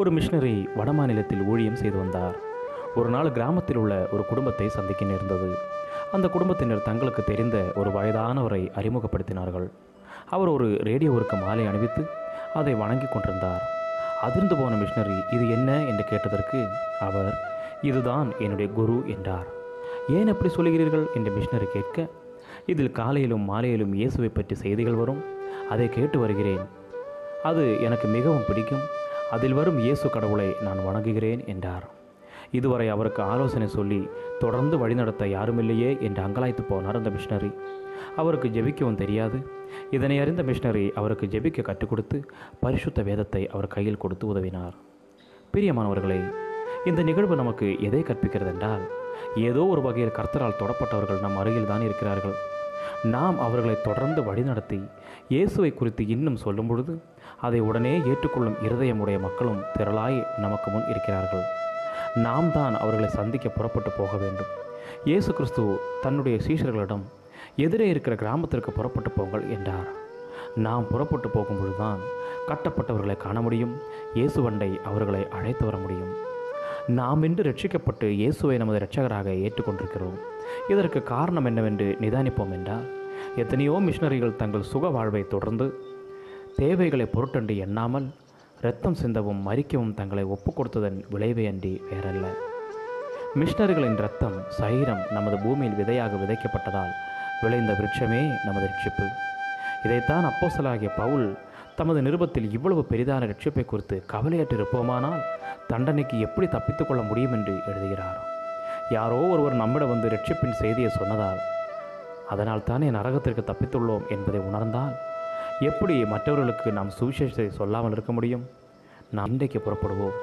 ஒரு மிஷினரி வடமாநிலத்தில் ஊழியம் செய்து வந்தார். ஒரு நாள் கிராமத்தில் உள்ள ஒரு குடும்பத்தை சந்திக்க நேர்ந்தது. அந்த குடும்பத்தினர் தங்களுக்கு தெரிந்த ஒரு வயதானவரை அறிமுகப்படுத்தினார்கள். அவர் ஒரு ரேடியோவிற்கு மாலை அணிவித்து அதை வணங்கி கொண்டிருந்தார். அதிர்ந்து போன மிஷினரி இது என்ன? என்று கேட்டதற்கு அவர் இதுதான் என்னுடைய குரு என்றார். ஏன் அப்படி சொல்கிறீர்கள்? என்று மிஷினரி கேட்க இதில் காலையிலும் மாலையிலும் இயேசுவை பற்றி செய்திகள் வரும். அதை கேட்டு வருகிறேன். அது எனக்கு மிகவும் பிடிக்கும். அதில் வரும் இயேசு கடவுளை நான் வணங்குகிறேன் என்றார். இதுவரை அவருக்கு ஆலோசனை சொல்லி தொடர்ந்து வழிநடத்த யாருமில்லையே என்று அங்கலாய்த்து போனார் அந்த மிஷினரி. அவருக்கு ஜெபிக்கவும் தெரியாது. இதனை அறிந்த மிஷினரி அவருக்கு ஜெபிக்க கற்றுக் கொடுத்து பரிசுத்த வேதத்தை அவர் கையில் கொடுத்து உதவினார். பிரியமானவர்களே இந்த நிகழ்வு நமக்கு எதை கற்பிக்கிறது என்றால் ஏதோ ஒரு வகையில் கர்த்தரால் தொடப்பட்டவர்கள் நம் அருகில் தான் இருக்கிறார்கள். நாம் அவர்களை தொடர்ந்து வழிநடத்தி இயேசுவை குறித்து இன்னும் சொல்லும் பொழுது அதை உடனே ஏற்றுக்கொள்ளும் இருதயமுடைய மக்களும் திரளாய் நமக்கு முன் இருக்கிறார்கள். நாம் தான் அவர்களை சந்திக்க புறப்பட்டு போக வேண்டும். இயேசு கிறிஸ்து தன்னுடைய சீஷர்களிடம் எதிரே இருக்கிற கிராமத்திற்கு புறப்பட்டு போங்கள் என்றார். நாம் புறப்பட்டு போகும்பொழுதுதான் கட்டப்பட்டவர்களை காண முடியும் இயேசுவண்டை அவர்களை அழைத்து வர முடியும். நாம் இன்று ரட்சிக்கப்பட்டு இயேசுவை நமது இரட்சகராக ஏற்றுக்கொண்டிருக்கிறோம். இதற்கு காரணம் என்னவென்று நிதானிப்போம் என்றால் எத்தனையோ மிஷினரிகள் தங்கள் சுக வாழ்வை தொடர்ந்து தேவைகளை பொருட்டன்று எண்ணாமல் இரத்தம் சிந்தவும் மறிக்கவும் தங்களை ஒப்புக் கொடுத்ததன் விளைவே அன்றி வேறல்ல. மிஷினர்களின் இரத்தம் சைரம் நமது பூமியில் விதையாக விதைக்கப்பட்டதால் விளைந்த விருட்சமே நமது ரட்சிப்பு இதைத்தான் அப்போசலாகிய பவுல் தமது நிருபத்தில் இவ்வளவு பெரிதான ரட்சிப்பை குறித்து கவலையற்றிருப்போமானால் தண்டனைக்கு எப்படி தப்பித்துக்கொள்ள முடியும் என்று எழுதுகிறார். யாரோ ஒருவர் நம்மிடம் வந்து ரட்சிப்பின் செய்தியை சொன்னதால் அதனால் தானே நரகத்திற்கு தப்பித்துள்ளோம் என்பதை உணர்ந்தால் எப்படி மற்றவர்களுக்கு நாம் சுவிசேஷத்தை சொல்லாமல் இருக்க முடியும்? நாம் இன்றைக்கு புறப்படுவோம்.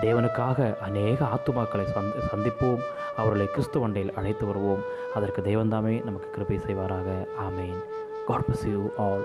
தேவனுக்காக அநேக ஆத்துமாக்களை சந்தி சந்திப்போம். அவர்களை கிறிஸ்துவண்டையில் அழைத்து வருவோம். அதற்கு தேவன்தாமே நமக்கு கிருபை செய்வாராக. ஆமேன். God bless you all